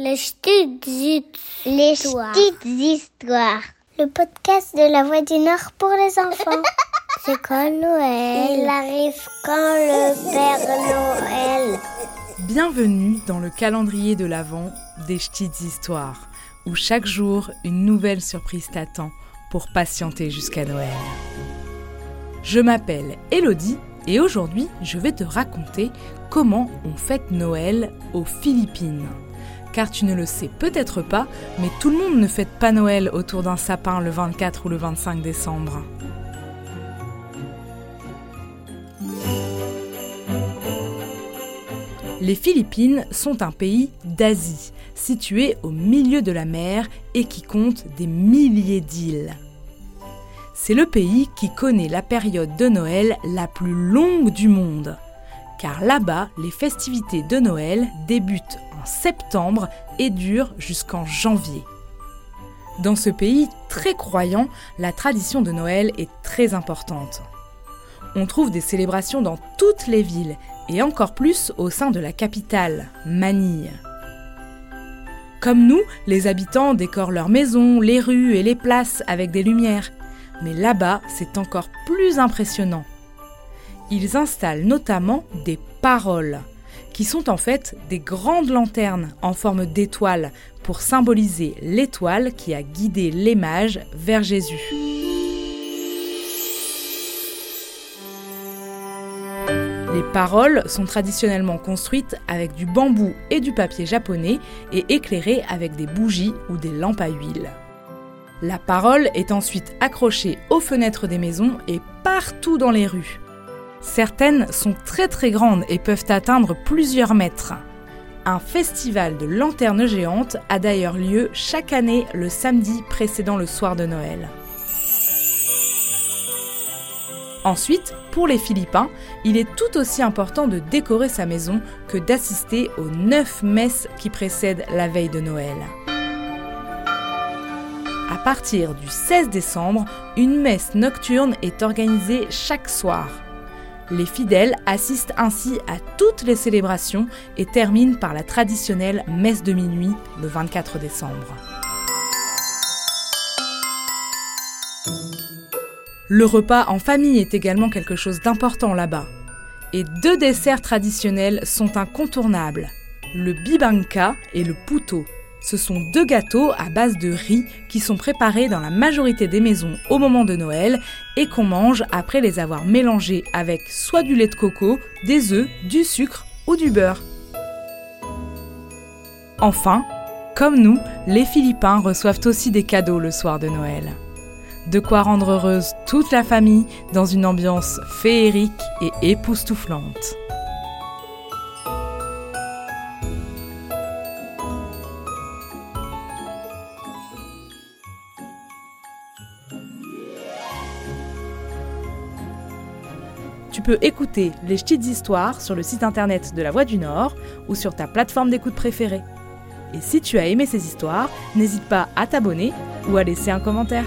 Les petites histoires. Les petites histoires. Le podcast de la Voix du Nord pour les enfants. C'est quand Noël Il arrive quand le Père Noël Bienvenue dans le calendrier de l'Avent des petites histoires, où chaque jour une nouvelle surprise t'attend pour patienter jusqu'à Noël. Je m'appelle Elodie et aujourd'hui je vais te raconter comment on fête Noël aux Philippines. Car tu ne le sais peut-être pas, mais tout le monde ne fête pas Noël autour d'un sapin le 24 ou le 25 décembre. Les Philippines sont un pays d'Asie, situé au milieu de la mer et qui compte des milliers d'îles. C'est le pays qui connaît la période de Noël la plus longue du monde, car là-bas, les festivités de Noël débutent septembre et durent jusqu'en janvier. Dans ce pays très croyant, la tradition de Noël est très importante. On trouve des célébrations dans toutes les villes et encore plus au sein de la capitale, Manille. Comme nous, les habitants décorent leurs maisons, les rues et les places avec des lumières. Mais là-bas, c'est encore plus impressionnant. Ils installent notamment des paroles, qui sont en fait des grandes lanternes en forme d'étoile pour symboliser l'étoile qui a guidé les mages vers Jésus. Les paroles sont traditionnellement construites avec du bambou et du papier japonais et éclairées avec des bougies ou des lampes à huile. La parole est ensuite accrochée aux fenêtres des maisons et partout dans les rues. Certaines sont très très grandes et peuvent atteindre plusieurs mètres. Un festival de lanternes géantes a d'ailleurs lieu chaque année le samedi précédant le soir de Noël. Ensuite, pour les Philippins, il est tout aussi important de décorer sa maison que d'assister aux neuf messes qui précèdent la veille de Noël. À partir du 16 décembre, une messe nocturne est organisée chaque soir. Les fidèles assistent ainsi à toutes les célébrations et terminent par la traditionnelle messe de minuit le 24 décembre. Le repas en famille est également quelque chose d'important là-bas. Et deux desserts traditionnels sont incontournables, le bibanka et le puto. Ce sont deux gâteaux à base de riz qui sont préparés dans la majorité des maisons au moment de Noël et qu'on mange après les avoir mélangés avec soit du lait de coco, des œufs, du sucre ou du beurre. Enfin, comme nous, les Philippins reçoivent aussi des cadeaux le soir de Noël. De quoi rendre heureuse toute la famille dans une ambiance féerique et époustouflante. Tu peux écouter les petites histoires sur le site internet de La Voix du Nord ou sur ta plateforme d'écoute préférée. Et si tu as aimé ces histoires, n'hésite pas à t'abonner ou à laisser un commentaire.